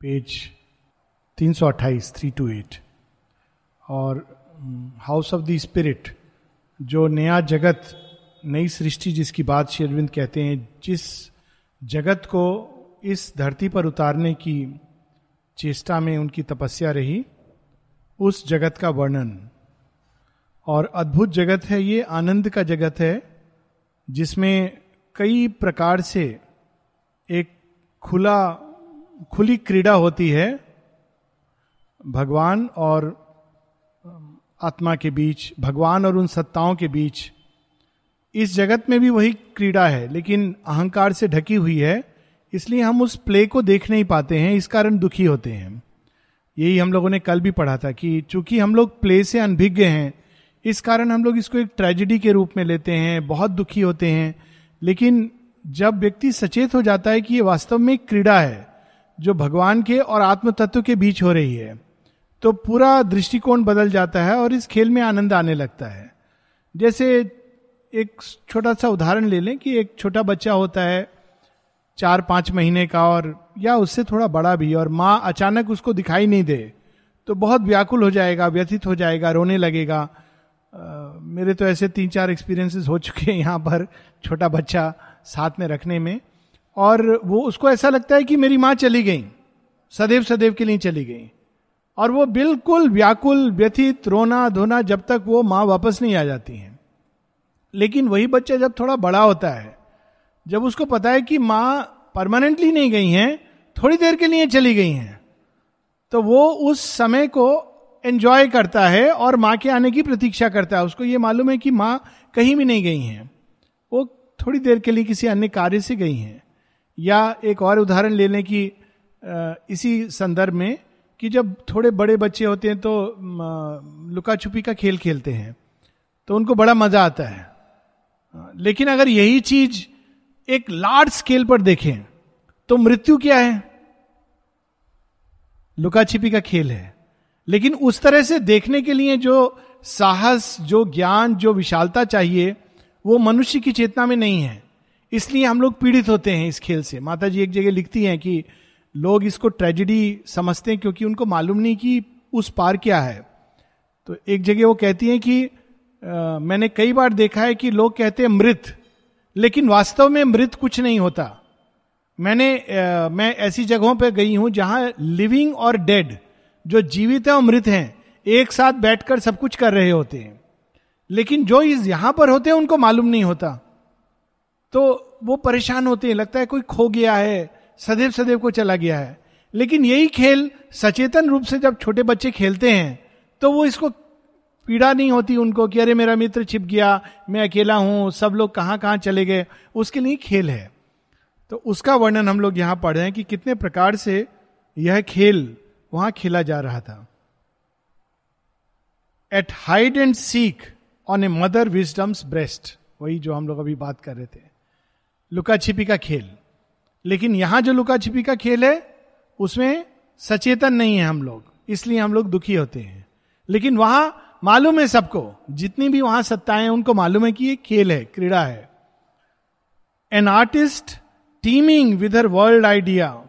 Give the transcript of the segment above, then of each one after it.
Page तीन सौ अट्ठाईस थ्री टू एट और हाउस ऑफ़ द स्पिरिट जो नया जगत, नई सृष्टि जिसकी बात शेरविंद कहते हैं, जिस जगत को इस धरती पर उतारने की चेष्टा में उनकी तपस्या रही, उस जगत का वर्णन। और अद्भुत जगत है ये, आनंद का जगत है, जिसमें कई प्रकार से एक खुला खुली क्रीड़ा होती है भगवान और आत्मा के बीच, भगवान और उन सत्ताओं के बीच। इस जगत में भी वही क्रीड़ा है, लेकिन अहंकार से ढकी हुई है, इसलिए हम उस प्ले को देख नहीं पाते हैं, इस कारण दुखी होते हैं। यही हम लोगों ने कल भी पढ़ा था कि चूँकि हम लोग प्ले से अनभिज्ञ हैं, इस कारण हम लोग इसको एक ट्रेजिडी के रूप में लेते हैं, बहुत दुखी होते हैं, लेकिन जब व्यक्ति सचेत हो जाता है कि ये वास्तव में क्रीड़ा है जो भगवान के और आत्म तत्व के बीच हो रही है तो पूरा दृष्टिकोण बदल जाता है और इस खेल में आनंद आने लगता है। जैसे एक छोटा सा उदाहरण ले लें कि एक छोटा बच्चा होता है चार पाँच महीने का और या उससे थोड़ा बड़ा भी और माँ अचानक उसको दिखाई नहीं दे तो बहुत व्याकुल हो जाएगा व्यथित हो जाएगा रोने लगेगा। आ, मेरे तो ऐसे तीन चार एक्सपीरियंसेस हो चुके हैं यहाँ पर छोटा बच्चा साथ में रखने में। और वो, उसको ऐसा लगता है कि मेरी माँ चली गई। सदैव सदैव के लिए चली गई। और वो बिल्कुल व्याकुल, व्यथित, रोना धोना जब तक वो माँ वापस नहीं आ जाती हैं। लेकिन वही बच्चा जब थोड़ा बड़ा होता है, जब उसको पता है कि माँ परमानेंटली नहीं गई हैं, थोड़ी देर के लिए चली गई हैं तो वो उस समय को एंजॉय करता है और माँ के आने की प्रतीक्षा करता है। उसको ये मालूम है कि माँ कहीं भी नहीं गई हैं। वो थोड़ी देर के लिए किसी अन्य कार्य से गई हैं। या एक और उदाहरण ले लें कि इसी संदर्भ में कि जब थोड़े बड़े बच्चे होते हैं तो लुका छुपी का खेल खेलते हैं तो उनको बड़ा मज़ा आता है। लेकिन अगर यही चीज़ एक लार्ज स्केल पर देखें तो मृत्यु क्या है? लुका छिपी का खेल है। लेकिन उस तरह से देखने के लिए जो साहस, जो ज्ञान, जो विशालता चाहिए, वो मनुष्य की चेतना में नहीं है। इसलिए हम लोग पीड़ित होते हैं इस खेल से। माता जी एक जगह लिखती हैं कि लोग इसको ट्रेजिडी समझते हैं क्योंकि उनको मालूम नहीं कि उस पार क्या है। तो एक जगह वो कहती हैं कि आ, मैंने कई बार देखा है कि लोग कहते हैं मृत लेकिन वास्तव में मृत कुछ नहीं होता। मैंने आ, मैं ऐसी जगहों पर गई हूँ जहाँ लिविंग और डेड जो जीवित है और मृत हैं एक साथ बैठकर सब कुछ कर रहे होते हैं। लेकिन जो इस यहाँ पर होते हैं उनको मालूम नहीं होता। तो वो परेशान होते हैं, लगता है कोई खो गया है, सदैव सदैव को चला गया है। लेकिन यही खेल सचेतन रूप से जब छोटे बच्चे खेलते हैं तो वो इसको पीड़ा नहीं होती उनको कि अरे मेरा मित्र छिप गया, मैं अकेला हूँ, सब लोग कहाँ कहाँ चले गए, उसके लिए खेल है। तो उसका वर्णन हम लोग यहाँ पढ़ रहे हैं कि कितने प्रकार से यह खेल वहाँ खेला जा रहा था। At hide and seek on a mother wisdom's breast वही जो हम लोग अभी बात कर रहे थे। लुका छिपी का खेल। लेकिन यहाँ जो लुका छिपी का खेल है, उसमें सचेतन नहीं है हम लोग, इसलिए हम लोग दुखी होते हैं। लेकिन वहाँ मालूम है सबको, जितनी भी वहाँ सत्ताएँ उनको मालूम है कि ये खेल है, क्रीड़ा है। An artist teeming with her world idea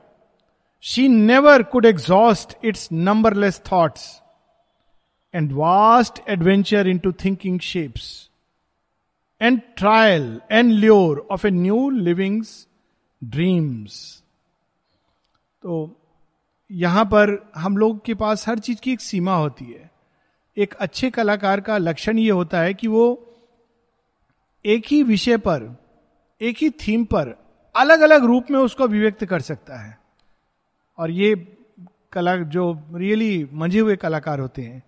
she never could exhaust its numberless thoughts and vast adventure into thinking shapes and trial and lure of a new living's dreams तो यहाँ पर हम लोग के पास हर चीज़ की एक सीमा होती है। एक अच्छे कलाकार का लक्षण ये होता है कि वो एक ही विषय पर, एक ही थीम पर अलग अलग रूप में उसको अभिव्यक्त कर सकता है। और ये कला, जो रियली मंझे हुए कलाकार होते हैं,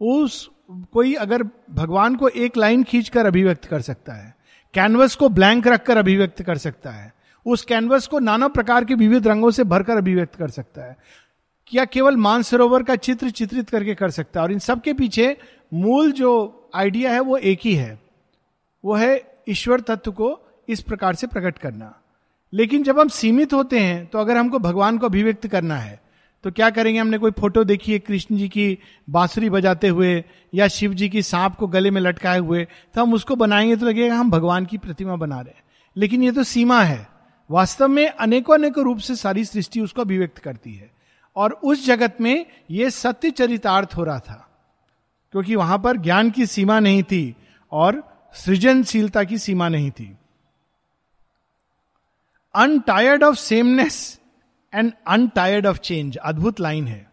उस कोई अगर भगवान को एक लाइन खींचकर अभिव्यक्त कर सकता है कैनवस को ब्लैंक रखकर अभिव्यक्त कर सकता है, उस कैनवस को नाना प्रकार के विविध रंगों से भरकर अभिव्यक्त कर सकता है क्या केवल मानसरोवर का चित्र चित्रित करके कर सकता है, और इन सब के पीछे मूल जो आइडिया है वो एक ही है। वो है ईश्वर तत्व को इस प्रकार से प्रकट करना। लेकिन जब हम सीमित होते हैं तो अगर हमको भगवान को अभिव्यक्त करना है तो क्या करेंगे? हमने कोई फ़ोटो देखी है कृष्ण जी की बांसुरी बजाते हुए या शिव जी की सांप को गले में लटकाए हुए? तो हम उसको बनाएँगे तो लगेगा हम भगवान की प्रतिमा बना रहे हैं। लेकिन ये तो सीमा है। वास्तव में अनेकों अनेकों रूप से सारी सृष्टि उसको अभिव्यक्त करती है। और उस जगत में यह सत्य चरितार्थ हो रहा था। क्योंकि वहाँ पर ज्ञान की सीमा नहीं थी और सृजनशीलता की सीमा नहीं थी। Untired of sameness and untired of change अद्भुत लाइन है।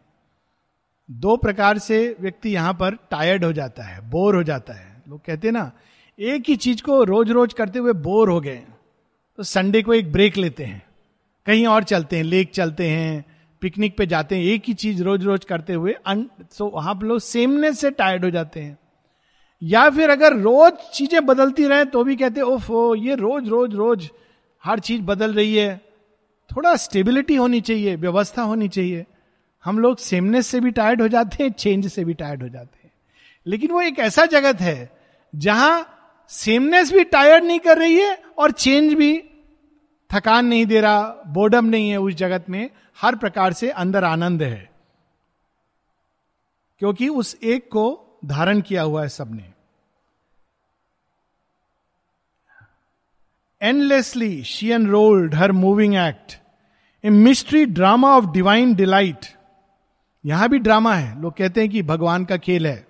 दो प्रकार से व्यक्ति यहाँ पर टायर्ड हो जाता है बोर हो जाता है। लोग कहते हैं ना, एक ही चीज़ को रोज रोज करते हुए बोर हो गए तो संडे को एक ब्रेक लेते हैं। कहीं और चलते हैं लेक चलते हैं पिकनिक पे जाते हैं, एक ही चीज़ रोज रोज करते हुए सो वहाँ पर लोग सेमनेस से टायर्ड हो जाते हैं। या फिर अगर रोज चीज़ें बदलती रहे तो भी कहते ओफ, ये रोज रोज रोज हर चीज़ बदल रही है। थोड़ा स्टेबिलिटी होनी चाहिए, व्यवस्था होनी चाहिए। हम लोग सेमनेस से भी टायर्ड हो जाते हैं चेंज से भी टायर्ड हो जाते हैं। लेकिन वो एक ऐसा जगत है, जहाँ सेमनेस भी टायर्ड नहीं कर रही है और चेंज भी थकान नहीं दे रहा बोर्डम नहीं है उस जगत में। हर प्रकार से अंदर आनंद है। क्योंकि उस एक को धारण किया हुआ है सबने। Endlessly she enrolled her moving act a mystery drama of divine delight यहाँ भी ड्रामा है। लोग कहते हैं कि भगवान का खेल है।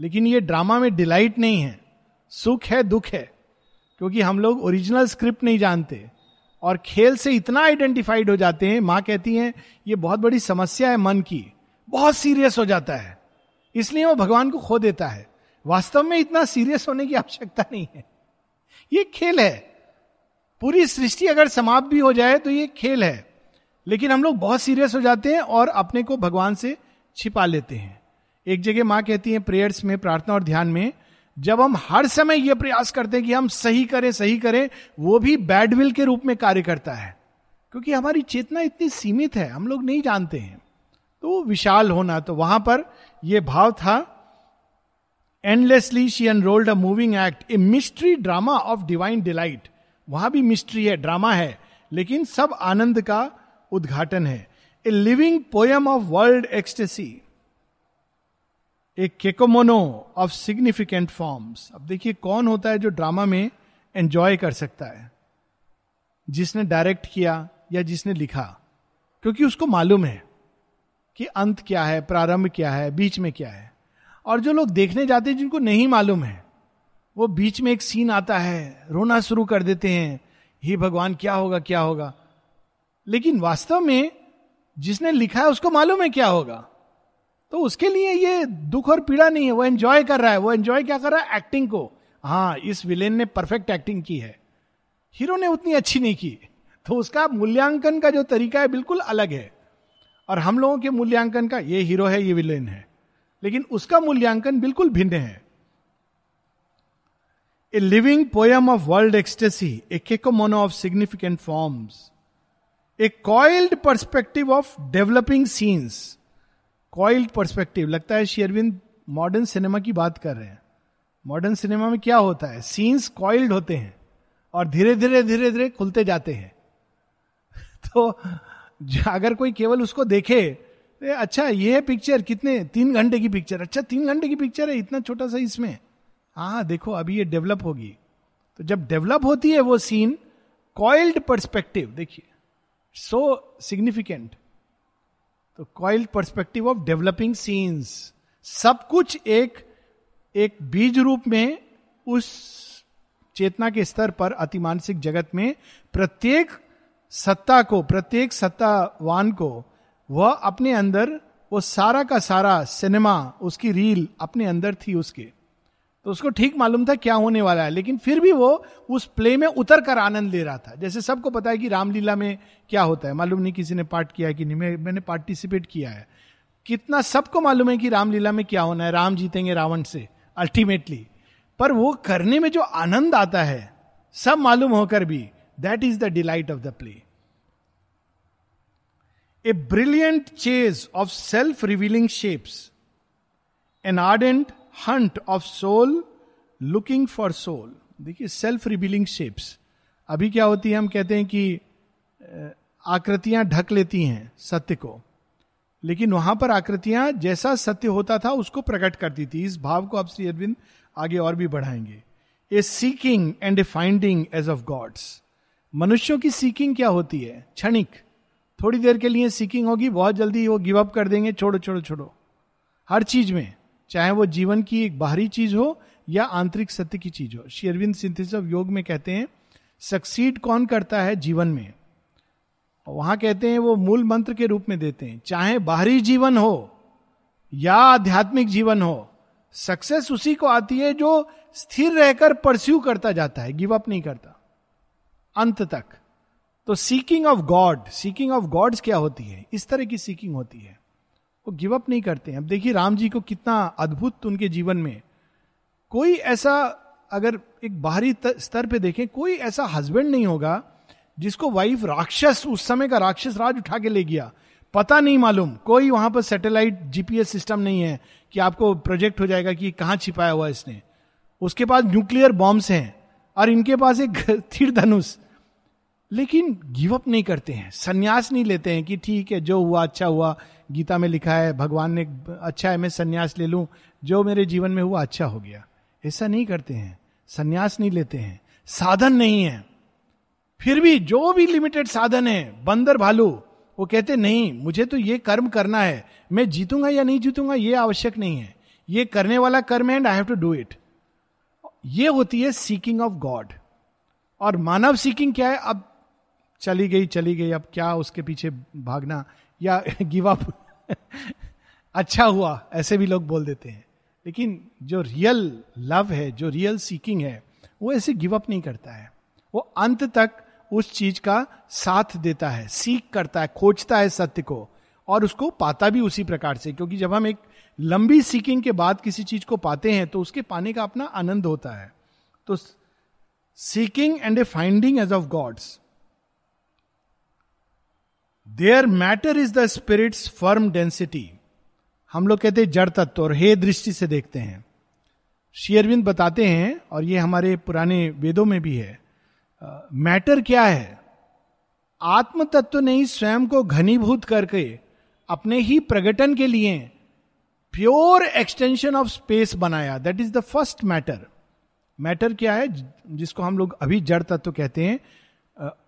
लेकिन ये ड्रामा में डिलाइट नहीं है। सुख है, दुख है। क्योंकि हम लोग ओरिजिनल स्क्रिप्ट नहीं जानते। और खेल से इतना आइडेंटिफाइड हो जाते हैं। माँ कहती हैं, ये बहुत बड़ी समस्या है मन की। बहुत सीरियस हो जाता है। इसलिए वो भगवान को खो देता है। वास्तव में इतना सीरियस होने की आवश्यकता नहीं है। ये खेल है। पूरी सृष्टि अगर समाप्त भी हो जाए तो ये खेल है। लेकिन हम लोग बहुत सीरियस हो जाते हैं और अपने को भगवान से छिपा लेते हैं। एक जगह माँ कहती है, प्रेयर्स में, प्रार्थना और ध्यान में, जब हम हर समय यह प्रयास करते हैं कि हम सही करें सही करें, वो भी बैडविल के रूप में कार्य करता है। क्योंकि हमारी चेतना इतनी सीमित है, हम लोग नहीं जानते हैं। तो विशाल होना तो वहाँ पर यह भाव था endlessly she enrolled a moving act a mystery drama of divine delight वहाँ भी मिस्ट्री है ड्रामा है, लेकिन सब आनंद का उद्घाटन है। A living poem of world ecstasy a kakemono of significant forms अब देखिए कौन होता है जो ड्रामा में एंजॉय कर सकता है? जिसने डायरेक्ट किया या जिसने लिखा? क्योंकि उसको मालूम है कि अंत क्या है, प्रारंभ क्या है, बीच में क्या है। और जो लोग देखने जाते हैं जिनको नहीं मालूम है, वो बीच में एक सीन आता है, रोना शुरू कर देते हैं, हे भगवान, क्या होगा क्या होगा? लेकिन वास्तव में जिसने लिखा है उसको मालूम है क्या होगा? तो उसके लिए ये दुख और पीड़ा नहीं है, वो एंजॉय कर रहा है, वो एंजॉय क्या कर रहा है? एक्टिंग को। हाँ इस विलेन ने परफेक्ट एक्टिंग की है। हीरो ने उतनी अच्छी नहीं की। तो उसका मूल्यांकन का जो तरीका है बिल्कुल अलग है। और हम लोगों के मूल्यांकन का, ये हीरो है, ये विलेन है। लेकिन उसका मूल्यांकन बिल्कुल भिन्न है। A living poem of world ecstasy a kakemono of significant forms a coiled perspective of developing scenes coiled perspective लगता है शेयरविंद मॉडर्न सिनेमा की बात कर रहे हैं। मॉडर्न सिनेमा में क्या होता है? सीन्स कॉइल्ड होते हैं और धीरे धीरे धीरे धीरे खुलते जाते हैं। तो अगर कोई केवल उसको देखे तो अच्छा ये है पिक्चर कितने? तीन घंटे की पिक्चर अच्छा तीन घंटे की पिक्चर है, इतना छोटा सा इसमें। हाँ देखो, अभी ये डेवलप होगी। तो जब डेवलप होती है वो सीन कॉइल्ड परस्पेक्टिव देखिए। सो सिग्निफिकेंट तो coiled perspective of developing scenes सब कुछ एक एक बीज रूप में उस चेतना के स्तर पर अतिमानसिक जगत में प्रत्येक सत्ता को, प्रत्येक सत्तावान को, वह अपने अंदर, वो सारा का सारा सिनेमा, उसकी रील अपने अंदर थी उसके। तो उसको ठीक मालूम था क्या होने वाला है। लेकिन फिर भी वो उस प्ले में उतर कर आनंद ले रहा था। जैसे सबको पता है कि रामलीला में क्या होता है। मालूम नहीं किसी ने पार्ट किया है कि नहीं। मैं, मैंने पार्टिसिपेट किया है। कितना सबको मालूम है कि रामलीला में क्या होना है। राम जीतेंगे रावण से अल्टीमेटली पर वो करने में जो आनंद आता है सब मालूम होकर भी that is the delight of the play a brilliant chase of self revealing shapes an ardent hunt of soul looking for soul देखिए सेल्फ रिबिलिंग शेप्स अभी क्या होती है, हम कहते हैं कि आकृतियाँ ढक लेती हैं सत्य को। लेकिन वहाँ पर आकृतियाँ जैसा सत्य होता था, उसको प्रकट करती थी। इस भाव को अब श्री अरविंद आगे और भी बढ़ाएँगे। A seeking and a finding as of gods मनुष्यों की सीकिंग क्या होती है? क्षणिक। थोड़ी देर के लिए सीकिंग होगी, बहुत जल्दी वो गिव अप कर देंगे। छोड़ो छोड़ो छोड़ो। हर चीज़ में। चाहे वो जीवन की एक बाहरी चीज़ हो या आंतरिक सत्य की चीज़ हो। शेरविंद सिंथिस ऑफ़ योग में कहते हैं सक्सीड कौन करता है जीवन में? वहाँ कहते हैं, वो मूल मंत्र के रूप में देते हैं। चाहे बाहरी जीवन हो या आध्यात्मिक जीवन हो सक्सेस उसी को आती है जो स्थिर रहकर परस्यू करता जाता है गिव अप नहीं करता। अंत तक। तो seeking of god seeking of gods क्या होती है? इस तरह की सीकिंग होती है। वो गिव अप नहीं करते हैं। अब देखिए, राम जी को कितना अद्भुत उनके जीवन में। कोई ऐसा, अगर एक बाहरी स्तर पे देखें, कोई ऐसा हस्बैंड नहीं होगा, जिसको वाइफ राक्षस, उस समय का राक्षस राज उठा के ले गया। पता नहीं मालूम, कोई वहाँ पर सैटेलाइट जीपीएस सिस्टम नहीं है कि आपको प्रोजेक्ट हो जाएगा कि कहाँ छिपाया हुआ इसने। उसके पास न्यूक्लियर बॉम्ब्स हैं, और इनके पास एक तीर धनुष लेकिन गिव अप नहीं करते हैं, संन्यास नहीं लेते हैं कि ठीक है, जो हुआ अच्छा हुआ गीता में लिखा है, भगवान ने अच्छा है, मैं संन्यास ले लूँ। जो मेरे जीवन में हुआ अच्छा हो गया। ऐसा नहीं करते हैं। संन्यास नहीं लेते हैं। साधन नहीं है। फिर भी जो भी लिमिटेड साधन है, बंदर भालू, वो कहते, नहीं, मुझे तो ये कर्म करना है। मैं जीतूँगा या नहीं जीतूँगा, ये आवश्यक नहीं है। ये करने वाला कर्म है and I have to do it ये होती है सीकिंग ऑफ़ गॉड और मानव सीकिंग क्या है? अब चली गई चली गई, अब क्या उसके पीछे भागना? या गिव अप अच्छा हुआ, ऐसे भी लोग बोल देते हैं। लेकिन जो रियल लव है, जो रियल सीकिंग है, वो ऐसे गिव अप नहीं करता है। वो अंत तक उस चीज़ का साथ देता है सीख करता है, खोजता है सत्य को। और उसको पाता भी उसी प्रकार से, क्योंकि जब हम एक लंबी सीकिंग के बाद किसी चीज़ को पाते हैं तो उसके पाने का अपना आनंद होता है। तो seeking and a finding as of gods there matter is the spirit's firm density हम लोग कहते हैं जड़ तत्व और हे दृष्टि से देखते हैं। शेयरविंद बताते हैं और ये हमारे पुराने वेदों में भी है मैटर uh, क्या है? आत्म तत्व ने ही स्वयं को घनीभूत करके अपने ही प्रगटन के लिए प्योर एक्सटेंशन ऑफ़ स्पेस बनाया। That is the first matter matter क्या है? जिसको हम लोग अभी जड़ तत्व कहते हैं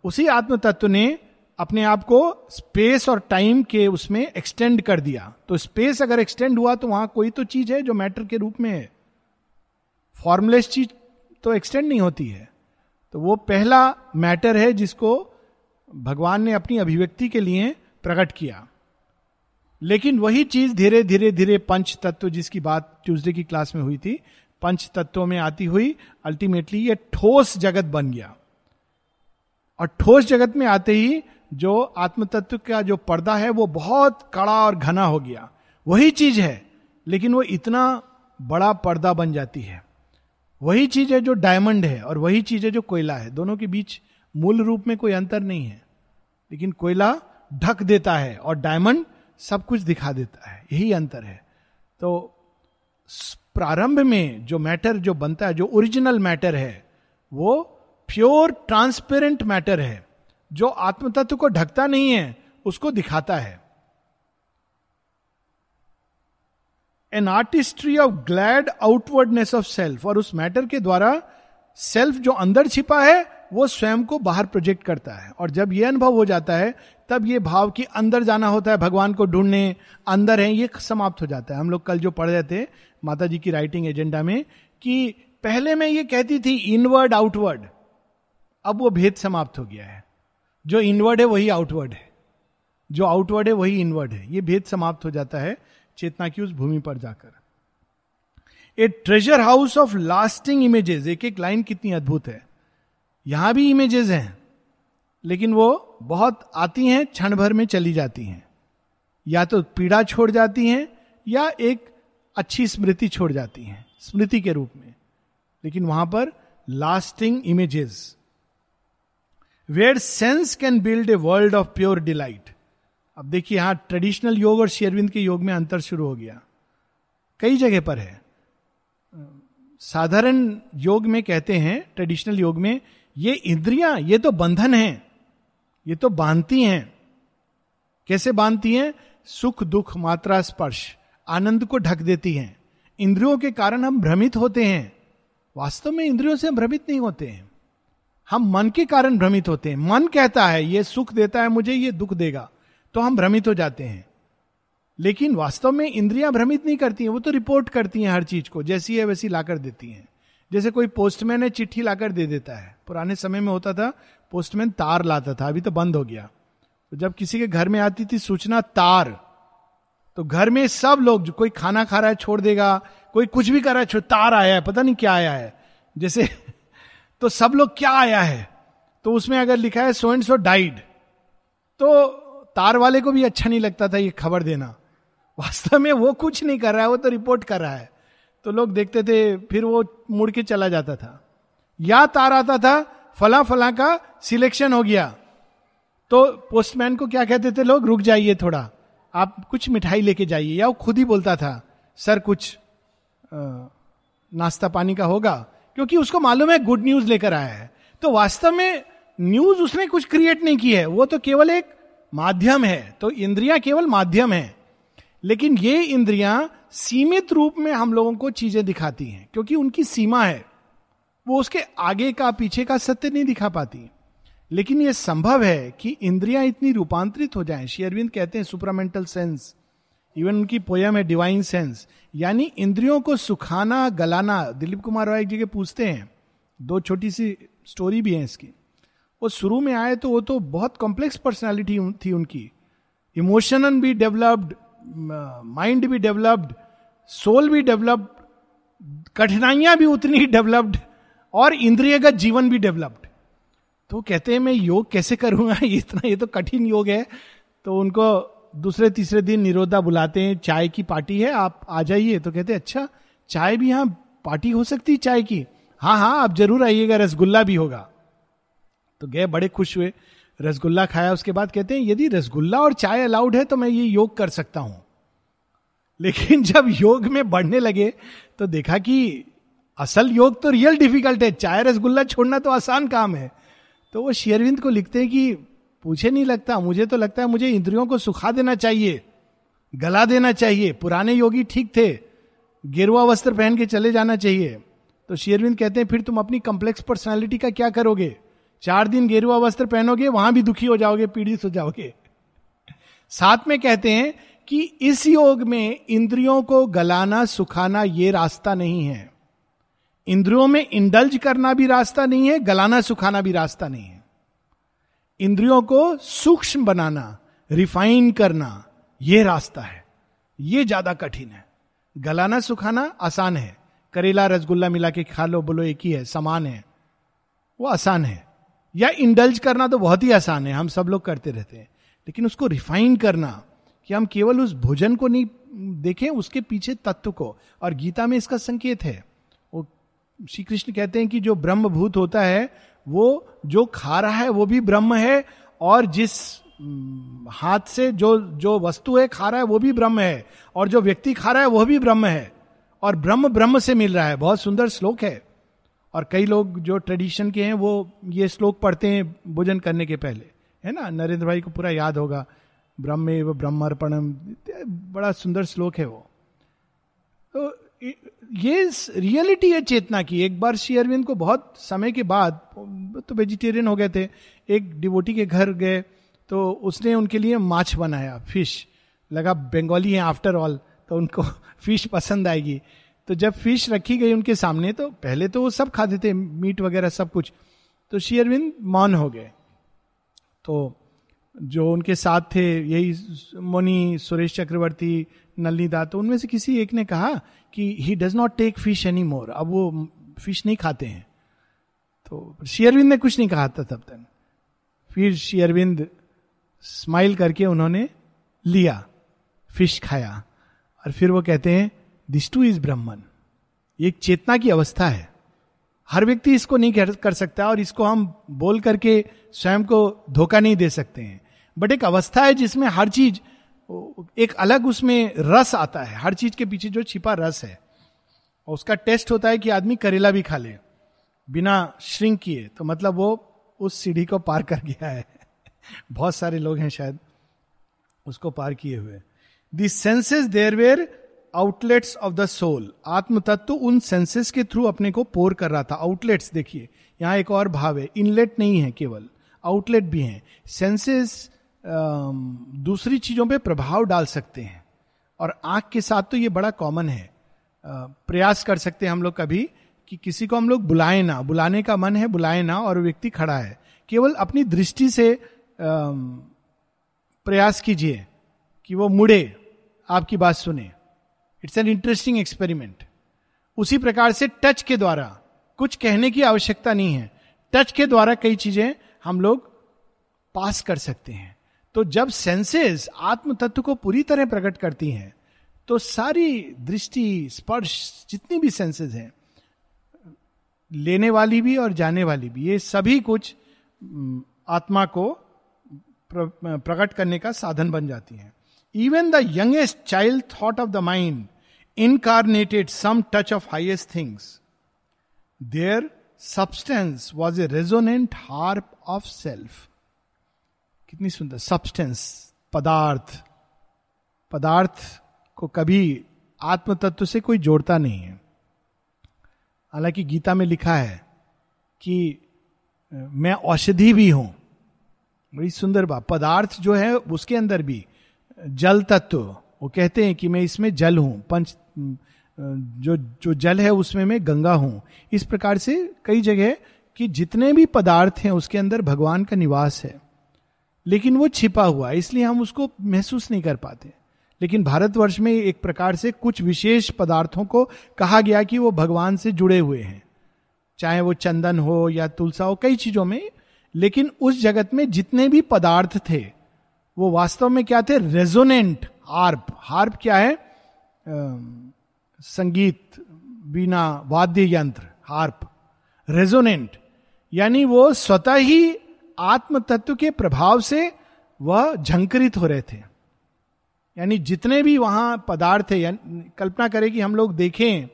उसी आत्म तत्व ने अपने आप को स्पेस और टाइम के उसमें एक्सटेंड कर दिया। तो स्पेस अगर एक्सटेंड हुआ तो वहाँ कोई तो चीज़ है जो मैटर के रूप में है। फॉर्मलेस चीज़ तो एक्सटेंड नहीं होती है। तो वो पहला मैटर है जिसको भगवान ने अपनी अभिव्यक्ति के लिए प्रकट किया। लेकिन वही चीज़ धीरे धीरे धीरे पंच तत्व जिसकी बात ट्यूसडे की क्लास में हुई थी, पंच तत्वों में आती हुई अल्टीमेटली ये ठोस जगत बन गया। और ठोस जगत में आते ही जो आत्म तत्व का जो पर्दा है, वो बहुत कड़ा और घना हो गया। वही चीज़ है, लेकिन वो इतना बड़ा पर्दा बन जाती है। वही चीज़ है जो डायमंड है और वही चीज़ है जो कोयला है। दोनों के बीच मूल रूप में कोई अंतर नहीं है। लेकिन कोयला ढक देता है और डायमंड सब कुछ दिखा देता है। यही अंतर है। तो प्रारंभ में जो मैटर जो बनता है, जो ओरिजिनल मैटर है, वो प्योर ट्रांसपेरेंट मैटर है। जो आत्म तत्व को ढकता नहीं है, उसको दिखाता है। An artistry of glad outwardness of self और उस मैटर के द्वारा सेल्फ जो अंदर छिपा है, वो स्वयं को बाहर प्रोजेक्ट करता है। और जब ये अनुभव हो जाता है, तब ये भाव कि अंदर जाना होता है, भगवान को ढूँढने, अंदर है, ये समाप्त हो जाता है। हम लोग कल जो पढ़ रहे थे माता जी की राइटिंग एजेंडा में, कि पहले मैं ये कहती थी इनवर्ड आउटवर्ड अब वो भेद समाप्त हो गया है। जो इनवर्ड है वही आउटवर्ड है। जो आउटवर्ड है वही इनवर्ड है। ये भेद समाप्त हो जाता है चेतना की उस भूमि पर जाकर। A treasure house of lasting images. एक एक लाइन कितनी अद्भुत है। यहाँ भी इमेजेस हैं, लेकिन वो बहुत आती हैं, क्षण भर में चली जाती हैं। या तो पीड़ा छोड़ जाती हैं, या एक अच्छी स्मृति छोड़ जाती हैं, स्मृति के रूप में। लेकिन वहाँ पर lasting images where sense can build a world of pure delight अब देखिए यहाँ ट्रेडिशनल योग और शेयरविंद के योग में अंतर शुरू हो गया। कई जगह पर है। साधारण योग में कहते हैं ट्रेडिशनल योग में, ये इंद्रियाँ, ये तो बंधन है, ये तो बांधती हैं। कैसे बांधती हैं? सुख, दुख, मात्रा, स्पर्श, आनंद को ढक देती हैं। इंद्रियों के कारण हम भ्रमित होते हैं। वास्तव में इंद्रियों से हम भ्रमित नहीं होते हैं। हम मन के कारण भ्रमित होते हैं। मन कहता है, ये सुख देता है मुझे, ये दुख देगा। तो हम भ्रमित हो जाते हैं। लेकिन वास्तव में इंद्रियाँ भ्रमित नहीं करती हैं, वो तो रिपोर्ट करती हैं हर चीज़ को, जैसी है वैसी लाकर देती हैं। जैसे कोई पोस्टमैन है, चिट्ठी लाकर दे देता है। पुराने समय में होता था पोस्टमैन तार लाता था, अभी तो बंद हो गया। तो जब किसी के घर में आती थी सूचना तार तो घर में सब लोग, जो कोई खाना खा रहा है छोड़ देगा, कोई कुछ भी कर रहा है तार आया है, पता नहीं क्या आया है। जैसे तो सब लोग क्या आया है? तो उसमें अगर लिखा है सो एंड सो डाइड तो तार वाले को भी अच्छा नहीं लगता था ये खबर देना। वास्तव में वो कुछ नहीं कर रहा है, वो तो रिपोर्ट कर रहा है। तो लोग देखते थे, फिर वो मुड़ के चला जाता था। या तार आता था, फला फला का सिलेक्शन हो गया। तो पोस्टमैन को क्या कहते थे लोग? रुक जाइए थोड़ा, आप कुछ मिठाई लेके जाइए। या वो खुद ही बोलता था, सर, कुछ नाश्ता पानी का होगा? क्योंकि उसको मालूम है गुड न्यूज़ लेकर आया है। तो वास्तव में न्यूज़ उसने कुछ क्रिएट नहीं की है। वो तो केवल एक माध्यम है। तो इंद्रियाँ केवल माध्यम है। लेकिन ये इंद्रियाँ सीमित रूप में हम लोगों को चीज़ें दिखाती हैं, क्योंकि उनकी सीमा है। वो उसके आगे का, पीछे का सत्य नहीं दिखा पाती। लेकिन यह संभव है कि इंद्रियाँ इतनी रूपांतरित हो जाएँ। शेयरविंद कहते हैं, सुपरामेंटल सेंस इवन उनकी पोयम है डिवाइन सेंस यानी इंद्रियों को सुखाना, गलाना, दिलीप कुमार रॉय जी के पूछते हैं। दो छोटी सी स्टोरी भी है इसकी। वो शुरू में आए तो वो तो बहुत कॉम्प्लेक्स पर्सनैलिटी थी उनकी। इमोशनल भी डेवलप्ड माइंड भी डेवलप्ड सोल भी डेवलप्ड कठिनाइयाँ भी उतनी डेवलप्ड और इंद्रियगत जीवन भी डेवलप्ड तो कहते हैं, मैं योग कैसे करूँगा? इतना, ये तो कठिन योग है। तो उनको दूसरे तीसरे दिन निरोधा बुलाते हैं, चाय की पार्टी है, आप आ जाइए। तो कहते अच्छा चाय भी यहाँ पार्टी हो सकती है चाय की? हाँ हाँ आप ज़रूर आइएगा, रसगुल्ला भी होगा। तो गए, बड़े खुश हुए, रसगुल्ला खाया। उसके बाद कहते हैं, यदि रसगुल्ला और चाय अलाउड है तो मैं ये योग कर सकता हूँ। लेकिन जब योग में बढ़ने लगे तो देखा कि असल योग तो रियल डिफ़िकल्ट है। चाय, रसगुल्ला छोड़ना तो आसान काम है। तो वो शेयरविंद को लिखते हैं कि पूछे नहीं लगता, मुझे तो लगता है मुझे इंद्रियों को सुखा देना चाहिए, गला देना चाहिए। पुराने योगी ठीक थे, गेरुआ वस्त्र पहन के चले जाना चाहिए। तो शेरविंद कहते हैं, फिर तुम अपनी कॉम्प्लेक्स पर्सनालिटी का क्या करोगे? चार दिन गेरुआ वस्त्र पहनोगे, वहाँ भी दुखी हो जाओगे, पीड़ित हो जाओगे। साथ में कहते हैं कि इस योग में इंद्रियों को गलाना, सुखाना ये रास्ता नहीं है। इंद्रियों में इंडल्ज करना भी रास्ता नहीं है, गलाना, सुखाना भी रास्ता नहीं है। इंद्रियों को सूक्ष्म बनाना, रिफाइन करना यह रास्ता है। यह ज़्यादा कठिन है। गलाना, सुखाना आसान है। करेला, रसगुल्ला मिला के खा लो, बोलो एक ही है, समान है। वो आसान है। या इंडल्ज करना तो बहुत ही आसान है, हम सब लोग करते रहते हैं। लेकिन उसको रिफाइन करना कि हम केवल उस भोजन को नहीं, देखें उसके पीछे तत्व को। और गीता में इसका संकेत है। वो श्री कृष्ण कहते हैं कि जो ब्रह्म भूत होता है वो जो खा रहा है, वो भी ब्रह्म है, और जिस हाथ से जो जो वस्तु है खा रहा है, वो भी ब्रह्म है, और जो व्यक्ति खा रहा है, वो भी ब्रह्म है, और ब्रह्म ब्रह्म से मिल रहा है। बहुत सुंदर श्लोक है। और कई लोग जो ट्रेडिशन के हैं, वो ये श्लोक पढ़ते हैं भोजन करने के पहले, है ना? नरेंद्र भाई को पूरा याद होगा ब्रह्म ब्रह्मर्पणम, बड़ा सुंदर श्लोक है वो। तो ये रियलिटी है चेतना की। एक बार श्री अरविंद को बहुत समय के बाद तो वेजिटेरियन हो गए थे, एक डिवोटी के घर गए तो उसने उनके लिए माछ बनाया, फ़िश। लगा, बंगाली है आफ्टर ऑल तो उनको फ़िश पसंद आएगी। तो जब फ़िश रखी गई उनके सामने तो पहले तो वो सब खाते थे, मीट वगैरह सब कुछ। तो श्री अरविंद मौन हो गए। तो जो उनके साथ थे, यही मुनि सुरेश चक्रवर्ती, नलनी दात तो उनमें से किसी एक ने कहा कि he does not take fish any more अब वो फ़िश नहीं खाते हैं। तो शेयरविंद ने कुछ नहीं कहा था तब तक। फिर शेयरविंद स्माइल करके उन्होंने लिया फ़िश खाया। और फिर वो कहते हैं दिस टू इज़ ब्रह्मन एक चेतना की अवस्था है। हर व्यक्ति इसको नहीं कर सकता और इसको हम बोल करके स्वयं को धोखा नहीं दे सकते हैं। बट एक अवस्था है जिसमें हर चीज़ एक अलग उसमें रस आता है। हर चीज़ के पीछे जो छिपा रस है, और उसका टेस्ट होता है कि आदमी करेला भी खा ले। बिना श्रिंक किए तो मतलब वो उस सीढ़ी को पार कर गया है। बहुत सारे लोग हैं शायद, उसको पार किए हुए। The senses there were outlets of the soul आत्म तत्व उन सेंसेस के थ्रू अपने को पोर कर रहा था। आउटलेट्स देखिए, यहाँ एक और भाव है। इनलेट नहीं है केवल आउटलेट भी है। सेंसेस दूसरी चीज़ों पे प्रभाव डाल सकते हैं। और आँख के साथ तो ये बड़ा कॉमन है। प्रयास कर सकते हैं हम लोग कभी कि किसी को हम लोग बुलाए ना। बुलाने का मन है, बुलाए ना और व्यक्ति खड़ा है। केवल अपनी दृष्टि से प्रयास कीजिए कि वो मुड़े, आपकी बात सुने। इट्स एन इंटरेस्टिंग एक्सपेरिमेंट उसी प्रकार से टच के द्वारा, कुछ कहने की आवश्यकता नहीं है। टच के द्वारा कई चीज़ें हम लोग पास कर सकते हैं। तो जब सेंसेस आत्म तत्व को पूरी तरह प्रकट करती हैं तो सारी दृष्टि, स्पर्श, जितनी भी सेंसेस हैं, लेने वाली भी और जाने वाली भी, ये सभी कुछ आत्मा को प्रकट करने का साधन बन जाती हैं। Even the youngest child thought of the mind incarnated some touch of highest things there substance was a resonant harp of self कितनी सुंदर सब्सटेंस पदार्थ। पदार्थ को कभी आत्म तत्व से कोई जोड़ता नहीं है। हालाँकि गीता में लिखा है कि मैं औषधि भी हूँ। बड़ी सुंदर बात। पदार्थ जो है, उसके अंदर भी जल तत्व। वो कहते हैं कि मैं इसमें जल हूँ। पंच जो जो जल है, उसमें मैं गंगा हूँ। इस प्रकार से कई जगह कि जितने भी पदार्थ हैं, उसके अंदर भगवान का निवास है। लेकिन वो छिपा हुआ इसलिए हम उसको महसूस नहीं कर पाते। लेकिन भारतवर्ष में एक प्रकार से कुछ विशेष पदार्थों को कहा गया कि वो भगवान से जुड़े हुए हैं। चाहे वो चंदन हो या तुलसा हो कई चीज़ों में लेकिन उस जगत में जितने भी पदार्थ थे वो वास्तव में क्या थे? रेजोनेंट हार्प हार्प क्या है? आ, संगीत बिना वाद्य यंत्र हार्प रेजोनेंट यानी वो स्वतः ही आत्म तत्व के प्रभाव से वह झंकृत हो रहे थे। यानी जितने भी वहाँ पदार्थ है कल्पना करें कि हम लोग देखें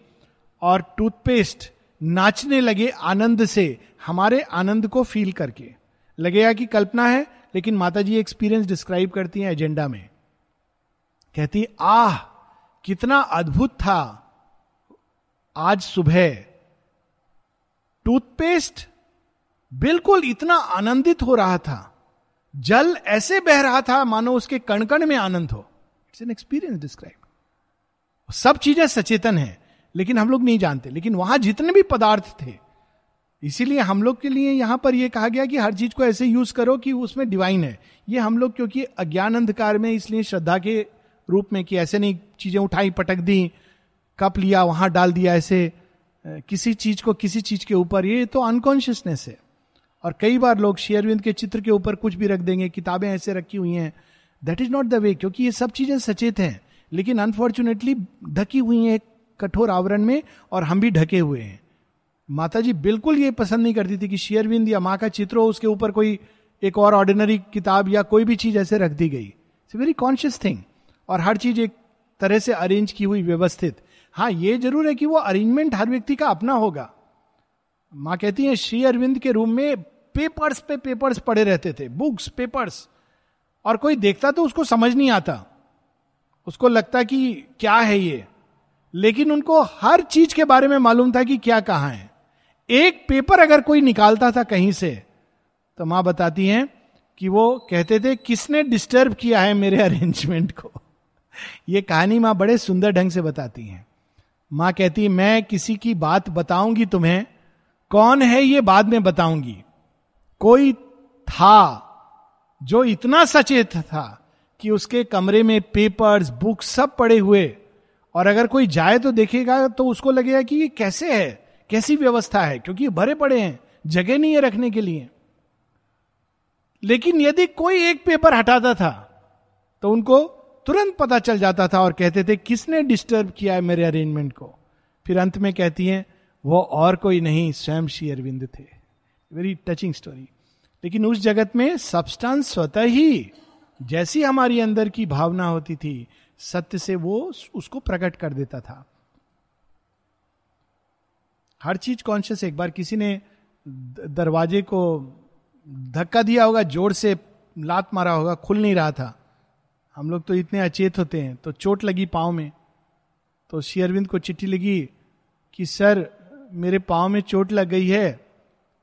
और टूथपेस्ट नाचने लगे आनंद से, हमारे आनंद को फील करके। लगेगा कि कल्पना है, लेकिन माता जी एक्सपीरियंस डिस्क्राइब करती हैं एजेंडा में। कहती आह, कितना अद्भुत था। आज सुबह टूथपेस्ट बिल्कुल इतना आनंदित हो रहा था। जल ऐसे बह रहा था, मानो उसके कणकण में आनंद हो। इट्स एन एक्सपीरियंस डिस्क्राइब सब चीज़ें सचेतन है, लेकिन हम लोग नहीं जानते। लेकिन वहाँ जितने भी पदार्थ थे, इसीलिए हम लोग के लिए यहाँ पर यह कहा गया कि हर चीज़ को ऐसे यूज़ करो कि उसमें डिवाइन है। ये हम लोग क्योंकि अज्ञान अंधकार में, इसलिए श्रद्धा के रूप में कि ऐसे नहीं चीज़ें उठाई, पटक दी, कप लिया, वहाँ डाल दिया ऐसे किसी चीज़ को किसी चीज़ के ऊपर। ये तो अनकॉन्शियसनेस है। और कई बार लोग शेयरविंद के चित्र के ऊपर कुछ भी रख देंगे, किताबें ऐसे रखी हुई हैं। That is not the way क्योंकि ये सब चीज़ें सचेत हैं। लेकिन अनफॉर्चुनेटली ढकी हुई हैं कठोर आवरण में और हम भी ढके हुए हैं। माता जी बिल्कुल ये पसंद नहीं करती थी कि शेयरविंद या माँ का चित्र हो, उसके ऊपर कोई एक और ऑर्डिनरी किताब या कोई भी चीज़ ऐसे रख दी गई। इट्स वेरी कॉन्शियस थिंग और हर चीज़ एक तरह से अरेंज की हुई, व्यवस्थित। हाँ ये ज़रूर है कि वो अरेंजमेंट हर व्यक्ति का अपना होगा। माँ कहती है, श्री अरविंद के रूम में पेपर्स पे पेपर्स पड़े रहते थे बुक्स पेपर्स और कोई देखता तो उसको समझ नहीं आता। उसको लगता कि क्या है ये? लेकिन उनको हर चीज़ के बारे में मालूम था कि क्या कहा है। एक पेपर अगर कोई निकालता था कहीं से तो माँ बताती हैं कि वो कहते थे, किसने डिस्टर्ब किया है मेरे अरेंजमेंट को? ये कहानी माँ बड़े सुंदर ढंग से बताती हैं। माँ कहती है, मैं किसी की बात बताऊँगी तुम्हें, कौन है ये बाद में बताऊँगी? कोई था जो इतना सचेत था कि उसके कमरे में पेपर्स बुक्स सब पड़े हुए, और अगर कोई जाए तो देखेगा तो उसको लगेगा कि ये कैसे है? कैसी व्यवस्था है? क्योंकि भरे पड़े हैं, जगह नहीं है रखने के लिए। लेकिन यदि कोई एक पेपर हटाता था तो उनको तुरंत पता चल जाता था और कहते थे, किसने डिस्टर्ब किया है मेरे अरेंजमेंट को? फिर अंत में कहती हैं, वो और कोई नहीं स्वयं श्री अरविंद थे। वेरी टचिंग स्टोरी लेकिन उस जगत में सब्सटेंस स्वतः ही, जैसी हमारी अंदर की भावना होती थी, सत्य से वो उसको प्रकट कर देता था। हर चीज़ कॉन्शियस एक बार किसी ने दरवाजे को धक्का दिया होगा, ज़ोर से लात मारा होगा, खुल नहीं रहा था। हम लोग तो इतने अचेत होते हैं तो चोट लगी पाँव में। तो शेयरविंद को चिट्ठी लगी कि, सर, मेरे पाँव में चोट लग गई है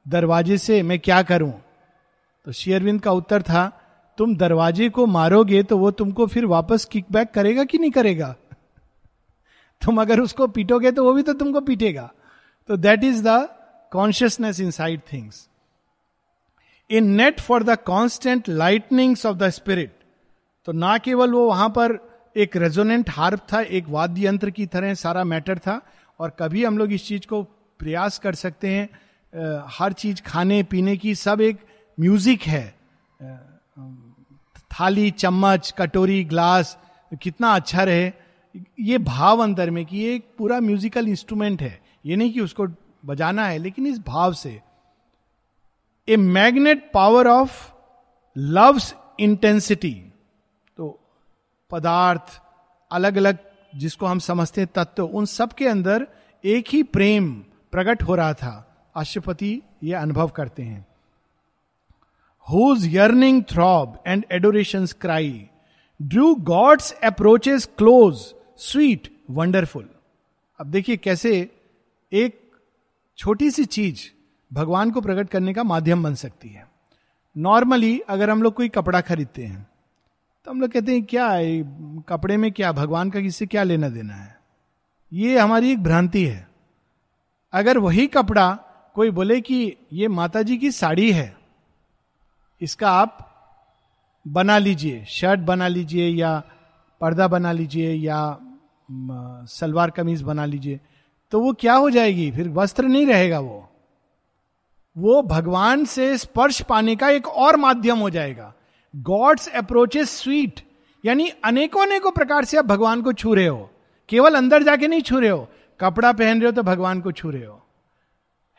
दरवाजे से मैं क्या करूँ? तो शेयरविंद का उत्तर था, तुम दरवाजे को मारोगे तो वो तुमको फिर वापस किक बैक करेगा कि नहीं करेगा? तुम अगर उसको पीटोगे तो वो भी तो तुमको पीटेगा। तो that is the consciousness inside things innate for the constant lightnings of the spirit तो ना केवल वो वहाँ पर एक रेजोनेंट हार्प था, एक वाद्य यंत्र की तरह सारा मैटर था, और कभी हम लोग इस चीज़ को प्रयास कर सकते हैं। हर चीज़ खाने, पीने की सब एक म्यूज़िक है। थाली, चम्मच, कटोरी, ग्लास, कितना अच्छा रहे। ये भाव अंदर में कि ये एक पूरा म्यूजिकल इंस्ट्रूमेंट है। ये नहीं कि उसको बजाना है, लेकिन इस भाव से। A magnet power of love's intensity. तो पदार्थ अलग अलग जिसको हम समझते हैं, तत्व, उन सब के अंदर एक ही प्रेम प्रकट हो रहा था। अश्वपति ये अनुभव करते हैं। Whose yearning throb and adoration cry drew god's approaches close sweet wonderful अब देखिए कैसे एक छोटी सी चीज़ भगवान को प्रकट करने का माध्यम बन सकती है। नॉर्मली अगर हम लोग कोई कपड़ा खरीदते हैं तो हम लोग कहते हैं, क्या है, कपड़े में क्या, भगवान का किससे क्या लेना देना है? ये हमारी एक भ्रांति है। अगर वही कपड़ा कोई बोले कि ये माता जी की साड़ी है, इसका आप बना लीजिए, शर्ट बना लीजिए या पर्दा बना लीजिए या सलवार कमीज बना लीजिए तो वो क्या हो जाएगी? फिर वस्त्र नहीं रहेगा वो। वो भगवान से स्पर्श पाने का एक और माध्यम हो जाएगा। गॉड्स अप्रोचेस स्वीट यानी अनेकों अनेकों प्रकार से आप भगवान को छू रहे हो। केवल अंदर जाके नहीं छू रहे हो। कपड़ा पहन रहे हो तो भगवान को छू रहे हो।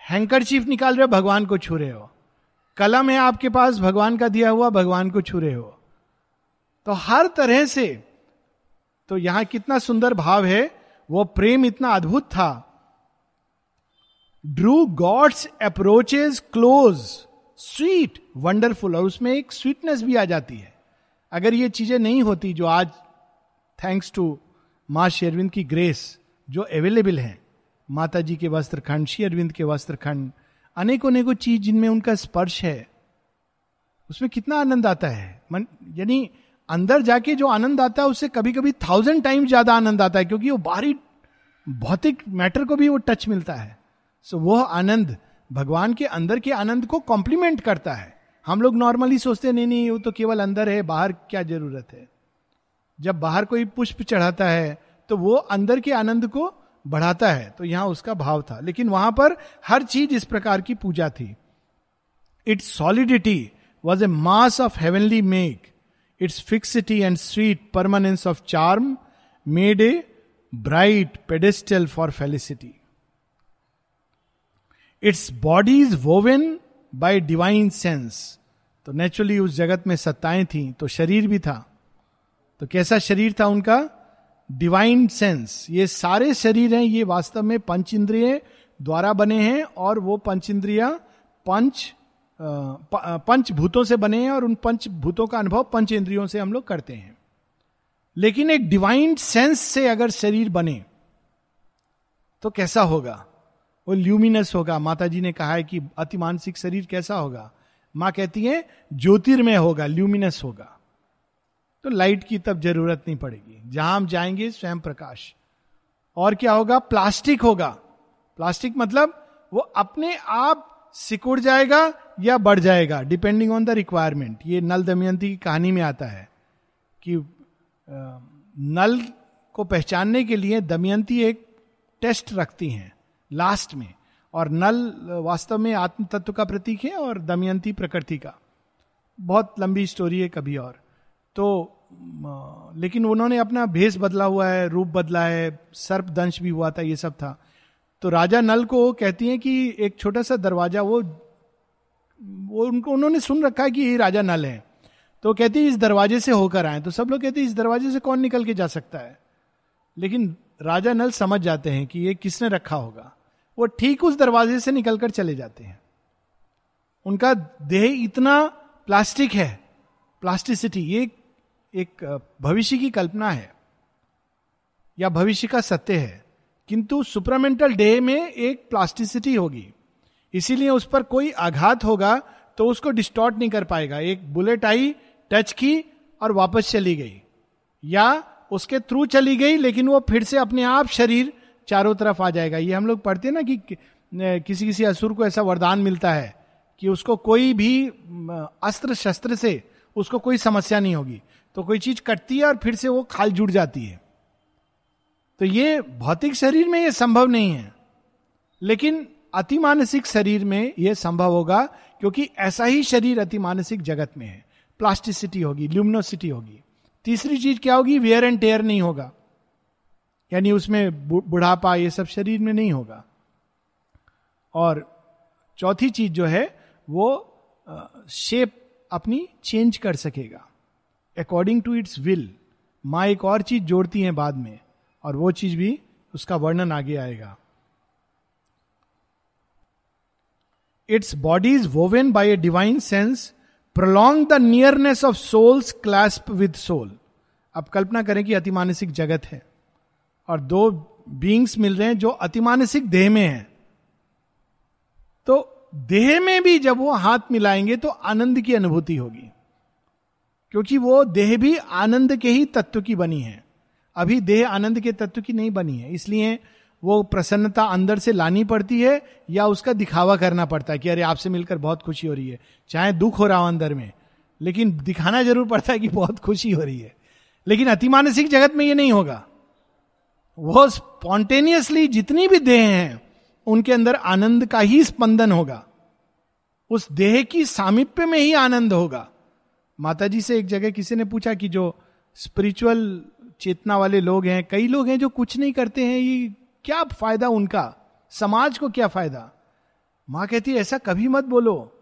हैंकर चीफ निकाल रहे हो, भगवान को छू रहे हो। कलम है आपके पास, भगवान का दिया हुआ, भगवान को छू रहे हो। तो हर तरह से तो यहाँ कितना सुंदर भाव है, वो प्रेम इतना अद्भुत था। Drew god's approaches close sweet wonderful और उसमें एक स्वीटनेस भी आ जाती है। अगर ये चीज़ें नहीं होती जो आज थैंक्स टू माँ शेरविंद की ग्रेस जो अवेलेबल है माता जी के वस्त्र खंड श्री अरविंद के वस्त्र खंड अनेकों चीज़ जिनमें उनका स्पर्श है, उसमें कितना आनंद आता है। मन, यानी अंदर जाके जो आनंद आता है, उससे कभी कभी थाउज़ेंड टाइम ज़्यादा आनंद आता है, क्योंकि वो बाहरी भौतिक मैटर को भी वो टच मिलता है। सो वह आनंद भगवान के अंदर के आनंद को कॉम्प्लीमेंट करता है। हम लोग नॉर्मली सोचते नहीं नहीं वो तो केवल अंदर है, बाहर क्या ज़रूरत है? जब बाहर कोई पुष्प चढ़ाता है तो वो अंदर के आनंद को बढ़ाता है तो यहाँ उसका भाव था। लेकिन वहाँ पर हर चीज़ इस प्रकार की पूजा थी। Its solidity was a mass of heavenly make its fixity and sweet permanence of charm made a bright pedestal for felicity its body is woven by divine sense तो नेचुरली उस जगत में सत्ताएँ थी तो शरीर भी था। तो कैसा शरीर था उनका? डिवाइन सेंस ये सारे शरीर हैं, ये वास्तव में पंच इंद्रिय द्वारा बने हैं और वो पंच इंद्रिया पंच पंच भूतों से बने हैं और उन पंच भूतों का अनुभव पंच इंद्रियों से हम लोग करते हैं। लेकिन एक डिवाइन सेंस से अगर शरीर बने तो कैसा होगा? वो ल्यूमिनस होगा। माता जी ने कहा है कि अति मानसिक शरीर कैसा होगा? माँ कहती है, ज्योतिर्मय होगा ल्यूमिनस होगा। तो लाइट की तब ज़रूरत नहीं पड़ेगी। जहाँ हम जाएँगे, स्वयं प्रकाश। और क्या होगा? प्लास्टिक होगा। प्लास्टिक मतलब वो अपने आप सिकुड़ जाएगा या बढ़ जाएगा डिपेंडिंग ऑन द रिक्वायरमेंट ये नल दमयंती की कहानी में आता है कि नल को पहचानने के लिए दमयंती एक टेस्ट रखती हैं लास्ट में। और नल वास्तव में आत्म तत्व का प्रतीक है और दमयंती प्रकृति का। बहुत लंबी स्टोरी है कभी और। तो लेकिन उन्होंने अपना भेष बदला हुआ है, रूप बदला है, सर्प दंश भी हुआ था, ये सब था। तो राजा नल को कहती हैं कि एक छोटा सा दरवाज़ा, वो वो उनको, उन्होंने सुन रखा है कि ये राजा नल है। तो कहती है, इस दरवाजे से होकर आए। तो सब लोग कहते हैं, इस दरवाजे से कौन निकल के जा सकता है? लेकिन राजा नल समझ जाते हैं कि ये किसने रखा होगा। वो ठीक उस दरवाजे से निकलकर चले जाते हैं। उनका देह इतना प्लास्टिक है, प्लास्टिसिटी, ये एक भविष्य की कल्पना है, या भविष्य का सत्य है, किंतु सुपरामेंटल डे में एक प्लास्टिसिटी होगी। इसीलिए उस पर कोई आघात होगा तो उसको डिस्टॉर्ट नहीं कर पाएगा। एक बुलेट आई, टच की और वापस चली गई। या उसके थ्रू चली गई, लेकिन वो फिर से अपने आप शरीर चारों तरफ़ आ जाएगा। ये हम लोग पढ़ते हैं ना कि किसी किसी असुर को ऐसा वरदान मिलता है कि उसको कोई भी अस्त्र शस्त्र से उसको कोई समस्या नहीं होगी। तो कोई चीज़ कटती है और फिर से वो खाल जुड़ जाती है। तो ये भौतिक शरीर में ये संभव नहीं है, लेकिन अतिमानसिक शरीर में यह संभव होगा, क्योंकि ऐसा ही शरीर अतिमानसिक जगत में है। प्लास्टिसिटी होगी, ल्यूमिनोसिटी होगी। तीसरी चीज़ क्या होगी? वेयर एंड टेयर नहीं होगा। यानी उसमें बुढ़ापा ये सब शरीर में नहीं होगा। और चौथी चीज़ जो है, वो शेप अपनी चेंज कर सकेगा। अकॉर्डिंग टू इट्स विल माँ एक और चीज़ जोड़ती है बाद में, और वो चीज़ भी उसका वर्णन आगे आएगा। Its body is woven by a divine sense prolong the nearness of soul's clasp with soul अब कल्पना करें कि अतिमानसिक जगत है, और दो बींग्स मिल रहे हैं जो अतिमानसिक देह में है। तो देह में भी जब वो हाथ मिलाएँगे तो आनंद की अनुभूति होगी। क्योंकि वो देह भी आनंद के ही तत्व की बनी है। अभी देह आनंद के तत्व की नहीं बनी है। इसलिए वो प्रसन्नता अंदर से लानी पड़ती है या उसका दिखावा करना पड़ता है कि अरे आपसे मिलकर बहुत खुशी हो रही है। चाहे दुख हो रहा हो अंदर में, लेकिन दिखाना ज़रूर पड़ता है कि बहुत खुशी हो रही है। लेकिन अतिमानसिक जगत में ये नहीं होगा। वो स्पॉन्टेनियसली जितनी भी देह हैं, उनके अंदर आनंद का ही स्पंदन होगा। उस देह की सामिप्य में ही आनंद होगा। माता जी से एक जगह किसी ने पूछा कि जो स्पिरिचुअल चेतना वाले लोग हैं, कई लोग हैं जो कुछ नहीं करते हैं, ये क्या फ़ायदा उनका? समाज को क्या फ़ायदा? माँ कहती है, ऐसा कभी मत बोलो।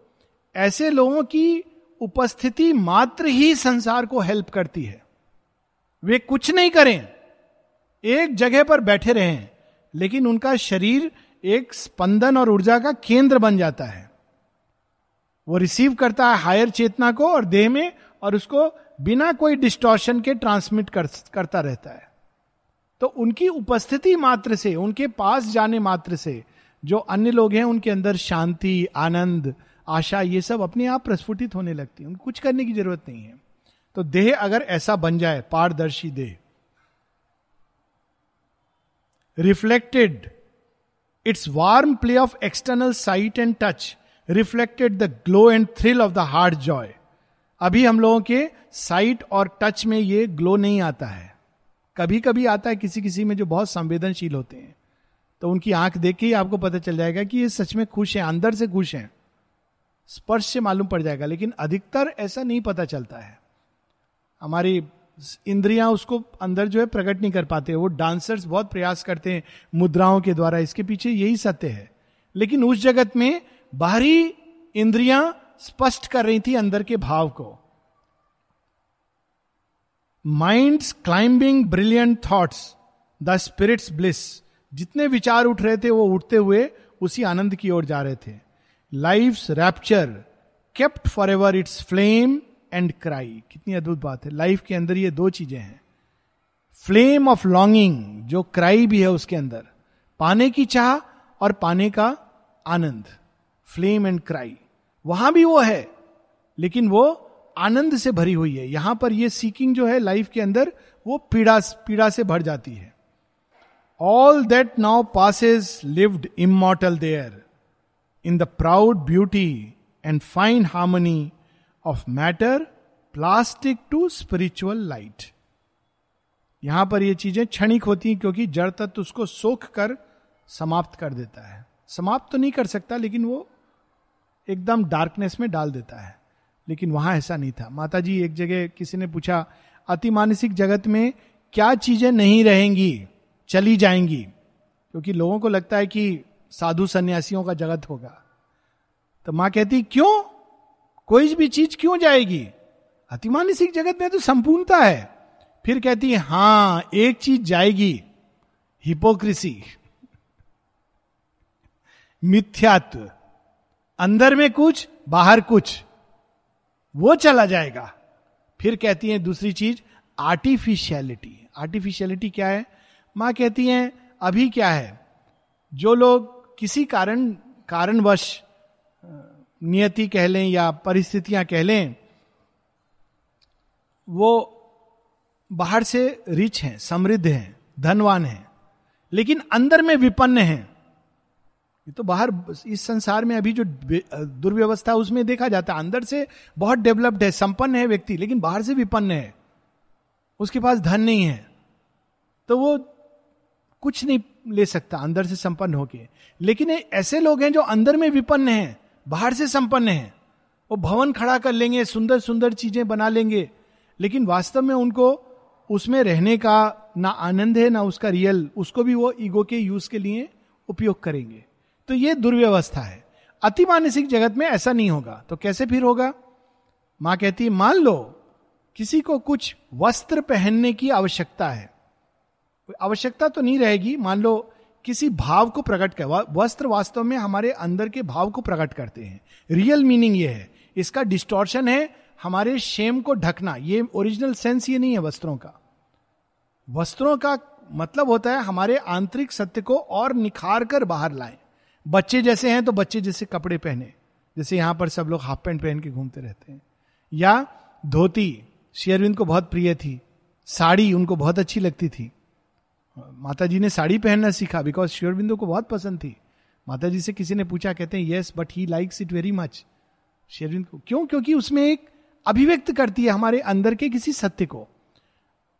ऐसे लोगों की उपस्थिति मात्र ही संसार को हेल्प करती है। वे कुछ नहीं करें। एक जगह पर बैठे रहें, लेकिन उनका शरीर एक स्पंदन और ऊर्जा का केंद्र बन जाता है। वो रिसीव करता है हायर चेतना को और देह में और उसको बिना कोई डिस्टॉर्शन के ट्रांसमिट कर, करता रहता है। तो उनकी उपस्थिति मात्र से उनके पास जाने मात्र से जो अन्य लोग हैं उनके अंदर शांति आनंद आशा ये सब अपने आप प्रस्फुटित होने लगती है। उनको कुछ करने की ज़रूरत नहीं है। तो देह अगर ऐसा बन जाए पारदर्शी देह reflected its warm play of external sight and touch reflected the glow and thrill of the heart joy अभी हम लोगों के साइट और टच में ये ग्लो नहीं आता है। कभी कभी आता है किसी किसी में जो बहुत संवेदनशील होते हैं। तो उनकी आँख देख के ही आपको पता चल जाएगा कि ये सच में खुश है, अंदर से खुश हैं। स्पर्श से मालूम पड़ जाएगा, लेकिन अधिकतर ऐसा नहीं पता चलता है। हमारी इंद्रियाँ उसको अंदर जो है प्रकट नहीं कर पाते, वो डांसर्स बहुत प्रयास करते हैं मुद्राओं के द्वारा, इसके पीछे यही सत्य है। लेकिन उस जगत में बाहरी इंद्रियाँ स्पष्ट कर रही थी अंदर के भाव को। Mind's climbing brilliant thoughts the spirit's bliss जितने विचार उठ रहे थे, वो उठते हुए उसी आनंद की ओर जा रहे थे। Life rapture kept for ever its flame and cry कितनी अद्भुत बात है। लाइफ के अंदर ये दो चीज़ें हैं। फ्लेम ऑफ़ लॉन्गिंग जो क्राई भी है उसके अंदर। पाने की चाह और पाने का आनंद। Flame and cry. वहाँ भी वो है, लेकिन वो आनंद से भरी हुई है। यहाँ पर ये सीकिंग जो है लाइफ के अंदर, वो पीड़ा पीड़ा से भर जाती है। All that now passes lived immortal there in the proud beauty and fine harmony of matter plastic to spiritual light यहाँ पर ये चीज़ें क्षणिक होती हैं क्योंकि जड़ तत्व उसको सोख कर समाप्त कर देता है। समाप्त तो नहीं कर सकता, लेकिन वो एकदम डार्कनेस में डाल देता है। लेकिन वहाँ ऐसा नहीं था। माता जी एक जगह किसी ने पूछा, अति मानसिक जगत में क्या चीज़ें नहीं रहेंगी? चली जाएँगी? क्योंकि लोगों को लगता है कि साधु सन्यासियों का जगत होगा। तो माँ कहती, क्यों? कोई भी चीज़ क्यों जाएगी? अति मानसिक जगत में तो संपूर्णता है। फिर कहती, है हाँ एक चीज़ जाएगी हिपोक्रेसी मिथ्यात्व। अंदर में कुछ, बाहर कुछ। वो चला जाएगा। फिर कहती है दूसरी चीज़ आर्टिफिशियलिटी आर्टिफिशियलिटी क्या है? माँ कहती है, अभी क्या है? जो लोग किसी कारण, कारणवश नियति कह लें या परिस्थितियाँ कह लें, वो बाहर से रिच हैं, समृद्ध हैं, धनवान हैं। लेकिन अंदर में विपन्न हैं। ये तो बाहर, इस संसार में अभी जो दुर्व्यवस्था उसमें देखा जाता है, अंदर से बहुत डेवलप्ड है, संपन्न है व्यक्ति, लेकिन बाहर से विपन्न है। उसके पास धन नहीं है। तो वो कुछ नहीं ले सकता अंदर से संपन्न होके। लेकिन ऐसे लोग हैं जो अंदर में विपन्न हैं, बाहर से संपन्न हैं। वो भवन खड़ा कर लेंगे सुंदर सुंदर चीज़ें बना लेंगे, लेकिन वास्तव में उनको उसमें रहने का ना आनंद है, ना उसका रियल उसको भी वो ईगो के यूज़ के लिए उपयोग करेंगे। तो ये दुर्व्यवस्था है। अति मानसिक जगत में ऐसा नहीं होगा। तो कैसे फिर होगा? माँ कहती है, मान लो, किसी को कुछ वस्त्र पहनने की आवश्यकता है। आवश्यकता तो नहीं रहेगी। मान लो, किसी भाव को प्रकट कर वस्त्र वास्तव में हमारे अंदर के भाव को प्रकट करते हैं। रियल मीनिंग ये है। इसका डिस्टोर्शन है हमारे शेम को ढकना। ये ओरिजिनल सेंस ये नहीं है वस्त्रों का। वस्त्रों का मतलब होता है हमारे आंतरिक सत्य को और निखार कर बाहर लाएँ। बच्चे जैसे हैं तो बच्चे जैसे कपड़े पहने। जैसे यहाँ पर सब लोग हाफ़ पैंट पहन के घूमते रहते हैं। या धोती शेयरविंद को बहुत प्रिय थी। साड़ी उनको बहुत अच्छी लगती थी। माता जी ने साड़ी पहनना सीखा बिकॉज़ शेयरविंदो को बहुत पसंद थी। माता जी से किसी ने पूछा, कहते हैं yes but he likes it very much शेरविंद को, क्यों? क्योंकि उसमें एक अभिव्यक्त करती है हमारे अंदर के किसी सत्य को.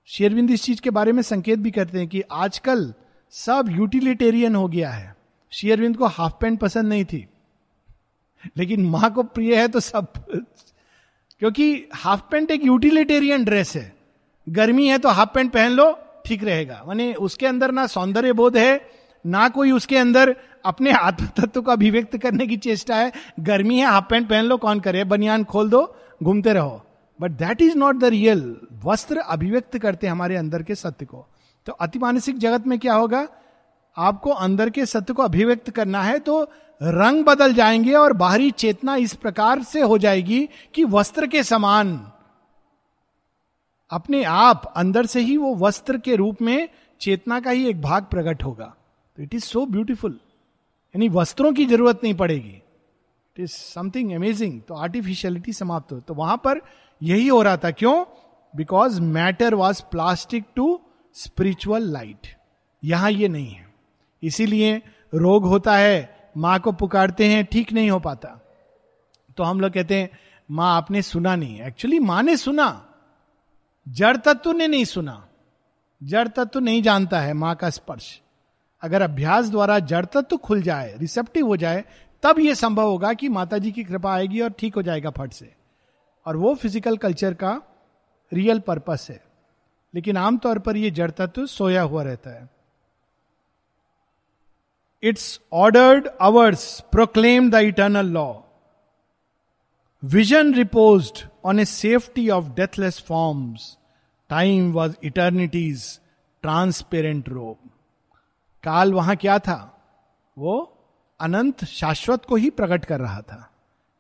शेरविंद इस चीज़ के बारे में संकेत भी करते हैं कि आजकल सब यूटिलिटेरियन हो गया है। शेयरविंद को हाफ़ पैंट पसंद नहीं थी। लेकिन माँ को प्रिय है तो सब। क्योंकि हाफ़ पैंट एक यूटिलिटेरियन ड्रेस है। गर्मी है तो हाफ़ पैंट पहन लो, ठीक रहेगा। माने उसके अंदर ना सौंदर्य बोध है, ना कोई उसके अंदर अपने आत्म तत्व को अभिव्यक्त करने की चेष्टा है। गर्मी है, हाफ़ पैंट पहन लो, कौन करे? बनियान खोल दो, घूमते रहो। But that is not the real वस्त्र अभिव्यक्त करते हमारे अंदर के सत्य को। तो अति मानसिक जगत में क्या होगा? आपको अंदर के सत्य को अभिव्यक्त करना है तो रंग बदल जाएँगे और बाहरी चेतना इस प्रकार से हो जाएगी कि वस्त्र के समान। अपने आप अंदर से ही वो वस्त्र के रूप में चेतना का ही एक भाग प्रकट होगा। तो इट इज़ सो ब्यूटिफुल यानी वस्त्रों की ज़रूरत नहीं पड़ेगी। इट इज़ समथिंग अमेजिंग तो आर्टिफिशियलिटी समाप्त हो। तो वहाँ पर यही हो रहा था। क्यों? Because matter was plastic to spiritual light यहाँ ये नहीं है। इसीलिए रोग होता है, माँ को पुकारते हैं, ठीक नहीं हो पाता। तो हम लोग कहते हैं, माँ आपने सुना नहीं। एक्चुअली माँ ने सुना। जड़ तत्व ने नहीं सुना। जड़ तत्व नहीं जानता है माँ का स्पर्श। अगर अभ्यास द्वारा जड़ तत्व खुल जाए रिसेप्टिव हो जाए, तब यह संभव होगा कि माता जी की कृपा आएगी और ठीक हो जाएगा फट से। और वो फ़िज़िकल कल्चर का रियल पर्पस है। लेकिन आमतौर पर यह जड़ तत्व सोया हुआ रहता है। Its ordered hours proclaim the eternal law vision repose on a safety of deathless forms time was eternity's transparent robe काल वहाँ क्या था? वो अनंत शाश्वत को ही प्रकट कर रहा था।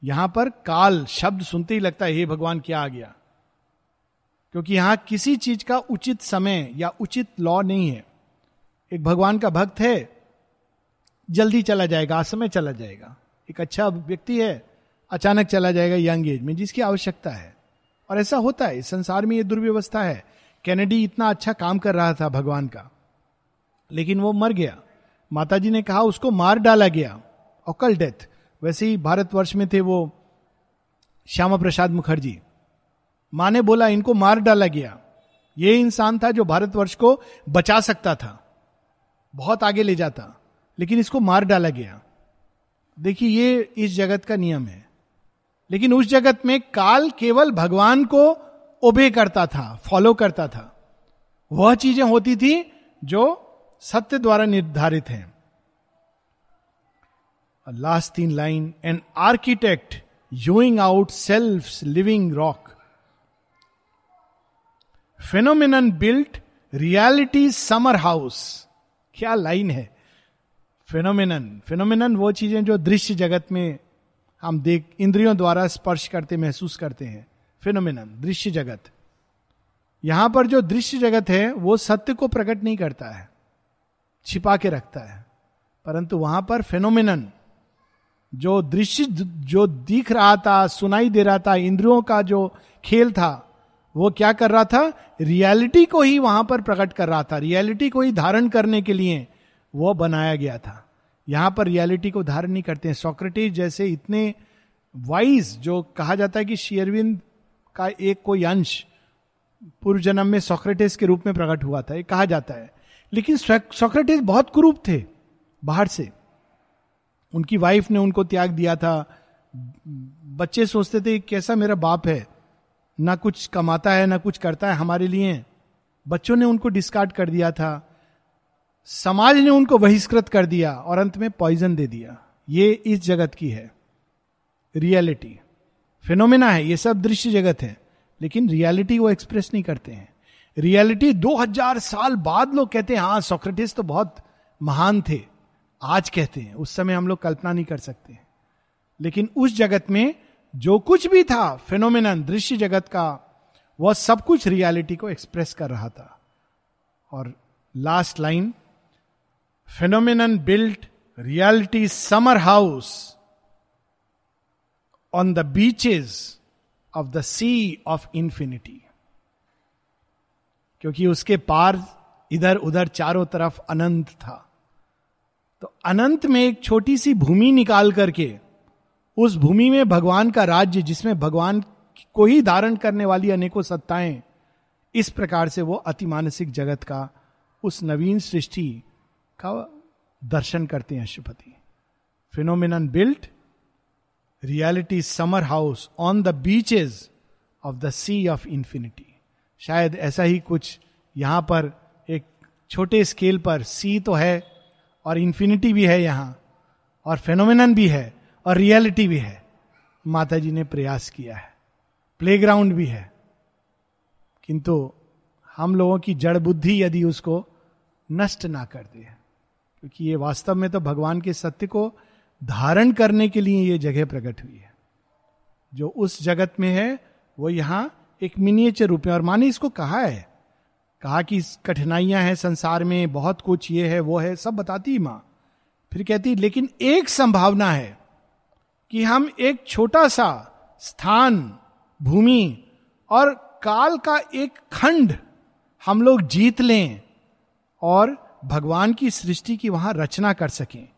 यहाँ पर काल शब्द सुनते ही लगता है, हे भगवान, क्या आ गया? क्योंकि यहाँ किसी चीज़ का उचित समय या उचित लॉ नहीं है। एक भगवान का भक्त है जल्दी चला जाएगा, असमय चला जाएगा। एक अच्छा व्यक्ति है, अचानक चला जाएगा यंग एज में, जिसकी आवश्यकता है। और ऐसा होता है संसार में ये दुर्व्यवस्था है। कैनेडी इतना अच्छा काम कर रहा था भगवान का, लेकिन वो मर गया। माता जी ने कहा, उसको मार डाला गया ऑकल डेथ। वैसे ही भारतवर्ष में थे वो श्यामा प्रसाद मुखर्जी। माँ ने बोला, इनको मार डाला गया। ये इंसान था जो भारतवर्ष को बचा सकता था, बहुत आगे ले जाता। लेकिन इसको मार डाला गया। देखिए, ये इस जगत का नियम है। लेकिन उस जगत में काल केवल भगवान को ओबे करता था फॉलो करता था। वह चीज़ें होती थी जो सत्य द्वारा निर्धारित हैं। लास्ट तीन line an architect hewing out self living rock phenomenon built reality summer house क्या लाइन है? फेनोमिन फेनोमिन वो चीज़ें जो दृश्य जगत में हम देख, इंद्रियों द्वारा स्पर्श करते, महसूस करते हैं। फिनोमिन दृश्य जगत। यहाँ पर जो दृश्य जगत है, वो सत्य को प्रकट नहीं करता है। छिपा के रखता है। परंतु वहाँ पर फेनोमिन जो दृश्य, जो दिख रहा था, सुनाई दे रहा था, इंद्रियों का जो खेल था, वो क्या कर रहा था? रियलिटी को ही वहाँ पर प्रकट कर रहा था। रियलिटी को ही धारण करने के लिए वो बनाया गया था। यहाँ पर रियलिटी को धारण नहीं करते हैं। सोक्रेटिस जैसे इतने वाइज जो कहा जाता है कि शेयरविंद का एक कोई अंश पूर्व जन्म में सोक्रेटिस के रूप में प्रकट हुआ था, ये कहा जाता है। लेकिन सोक्रेटिस बहुत कुरूप थे बाहर से। उनकी वाइफ ने उनको त्याग दिया था। बच्चे सोचते थे, कैसा मेरा बाप है? ना कुछ कमाता है, ना कुछ करता है, हमारे लिए। बच्चों ने उनको डिस्कार्ड कर दिया था। समाज ने उनको बहिष्कृत कर दिया और अंत में पॉइजन दे दिया। ये इस जगत की है। रियलिटी फिनोमिना है, ये सब दृश्य जगत है। लेकिन रियलिटी वो एक्सप्रेस नहीं करते हैं। रियलिटी 2000 साल बाद लोग कहते हैं हाँ सोक्रेटिस तो बहुत महान थे। आज कहते हैं। उस समय हम लोग कल्पना नहीं कर सकते। लेकिन उस जगत में जो कुछ भी था फिनोमिनन दृश्य जगत का वह सब कुछ रियलिटी को एक्सप्रेस कर रहा था। और last line phenomenon built reality summer house on the beaches of the sea of infinity क्योंकि उसके पार इधर उधर चारों तरफ़ अनंत था। तो अनंत में एक छोटी सी भूमि निकाल करके उस भूमि में भगवान का राज्य, जिसमें भगवान को ही धारण करने वाली अनेकों सत्ताएँ, इस प्रकार से वो अतिमानसिक जगत का उस नवीन सृष्टि का दर्शन करते हैं Ashwapati. Phenomenon built reality summer house on the beaches of the sea of infinity शायद ऐसा ही कुछ यहाँ पर एक छोटे स्केल पर सी तो है और इंफिनिटी भी है यहाँ, और फेनोमिनन भी है, और रियलिटी भी है। माता जी ने प्रयास किया है। प्लेग्राउंड भी है। किंतु हम लोगों की जड़ बुद्धि यदि उसको नष्ट ना कर दे। क्योंकि ये वास्तव में तो भगवान के सत्य को धारण करने के लिए ये जगह प्रकट हुई है। जो उस जगत में है, वो यहाँ एक मिनिएचर रूप में, और माने इसको कहा है। कहा कि कठिनाइयाँ हैं संसार में, बहुत कुछ ये है, वो है, सब बताती माँ। फिर कहती, लेकिन एक संभावना है कि हम एक छोटा सा स्थान, भूमि और काल का एक खंड हम लोग जीत लें, और भगवान की सृष्टि की वहाँ रचना कर सकें।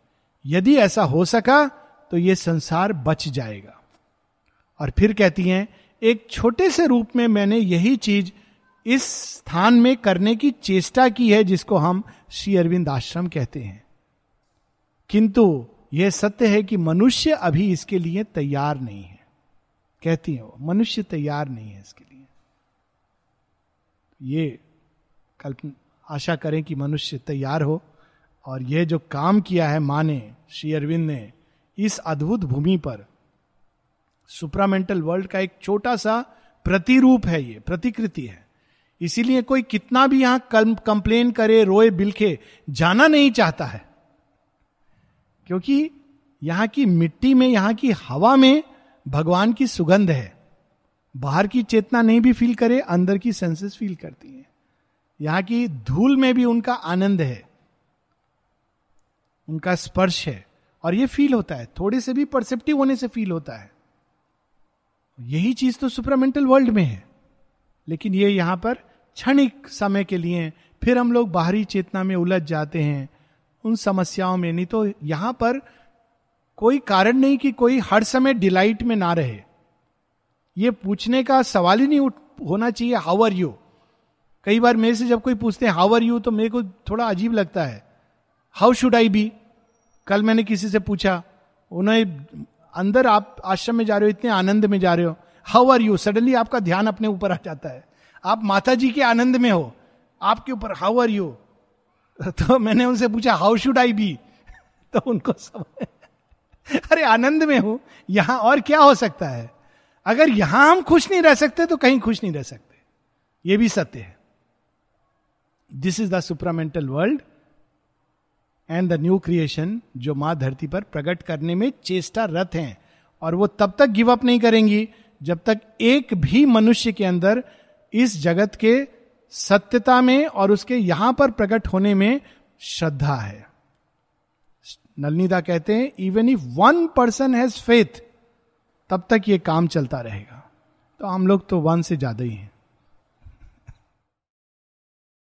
यदि ऐसा हो सका तो ये संसार बच जाएगा। और फिर कहती हैं, एक छोटे से रूप में मैंने यही चीज़ इस स्थान में करने की चेष्टा की है, जिसको हम श्री अरविंद आश्रम कहते हैं। किंतु यह सत्य है कि मनुष्य अभी इसके लिए तैयार नहीं है। कहती है वो, मनुष्य तैयार नहीं है इसके लिए। ये कल्पना आशा करें कि मनुष्य तैयार हो और यह जो काम किया है माँ ने, श्री अरविंद ने, इस अद्भुत भूमि पर, सुप्रामेंटल वर्ल्ड का एक छोटा सा प्रतिरूप है ये, प्रतिकृति है। इसीलिए कोई कितना भी यहाँ कंप्लेन करे, रोए, बिलखे, जाना नहीं चाहता है। क्योंकि यहाँ की मिट्टी में, यहाँ की हवा में भगवान की सुगंध है। बाहर की चेतना नहीं भी फील करे, अंदर की सेंसेस फील करती है। यहाँ की धूल में भी उनका आनंद है, उनका स्पर्श है, और ये फील होता है। थोड़े से भी परसेप्टिव होने से फील होता है। यही चीज़ तो सुपरामेंटल वर्ल्ड में है। लेकिन ये यहाँ पर क्षणिक समय के लिए फिर हम लोग बाहरी चेतना में उलझ जाते हैं। उन समस्याओं में नहीं तो यहाँ पर कोई कारण नहीं कि कोई हर समय डिलाइट में ना रहे। ये पूछने का सवाल ही नहीं उठ, होना चाहिए हाउ आर यू कई बार मेरे से जब कोई पूछते हैं हाउ आर यू तो मेरे को थोड़ा अजीब लगता है। हाउ शुड आई बी कल मैंने किसी से पूछा, उन्हें अंदर आप आश्रम में जा रहे हो, इतने आनंद में जा रहे हो। हाउ आर यू सडनली आपका ध्यान अपने ऊपर आ जाता है। आप माता जी के आनंद में हो, आपके ऊपर हाउ आर यू तो मैंने उनसे पूछा हाउ शुड आई बी तो उनको समझ अरे, आनंद में हो, यहाँ और क्या हो सकता है? अगर यहाँ हम खुश नहीं रह सकते तो कहीं खुश नहीं रह सकते। ये भी सत्य है। This is the supramental world and the new creation जो माँ धरती पर प्रकट करने में चेष्टा रत हैं। और वो तब तक गिव अप नहीं करेंगी जब तक एक भी मनुष्य के अंदर इस जगत के सत्यता में और उसके यहाँ पर प्रकट होने में श्रद्धा है। नलनीदा कहते हैं even if one person has faith तब तक ये काम चलता रहेगा। तो हम लोग तो वन से ज़्यादा ही हैं।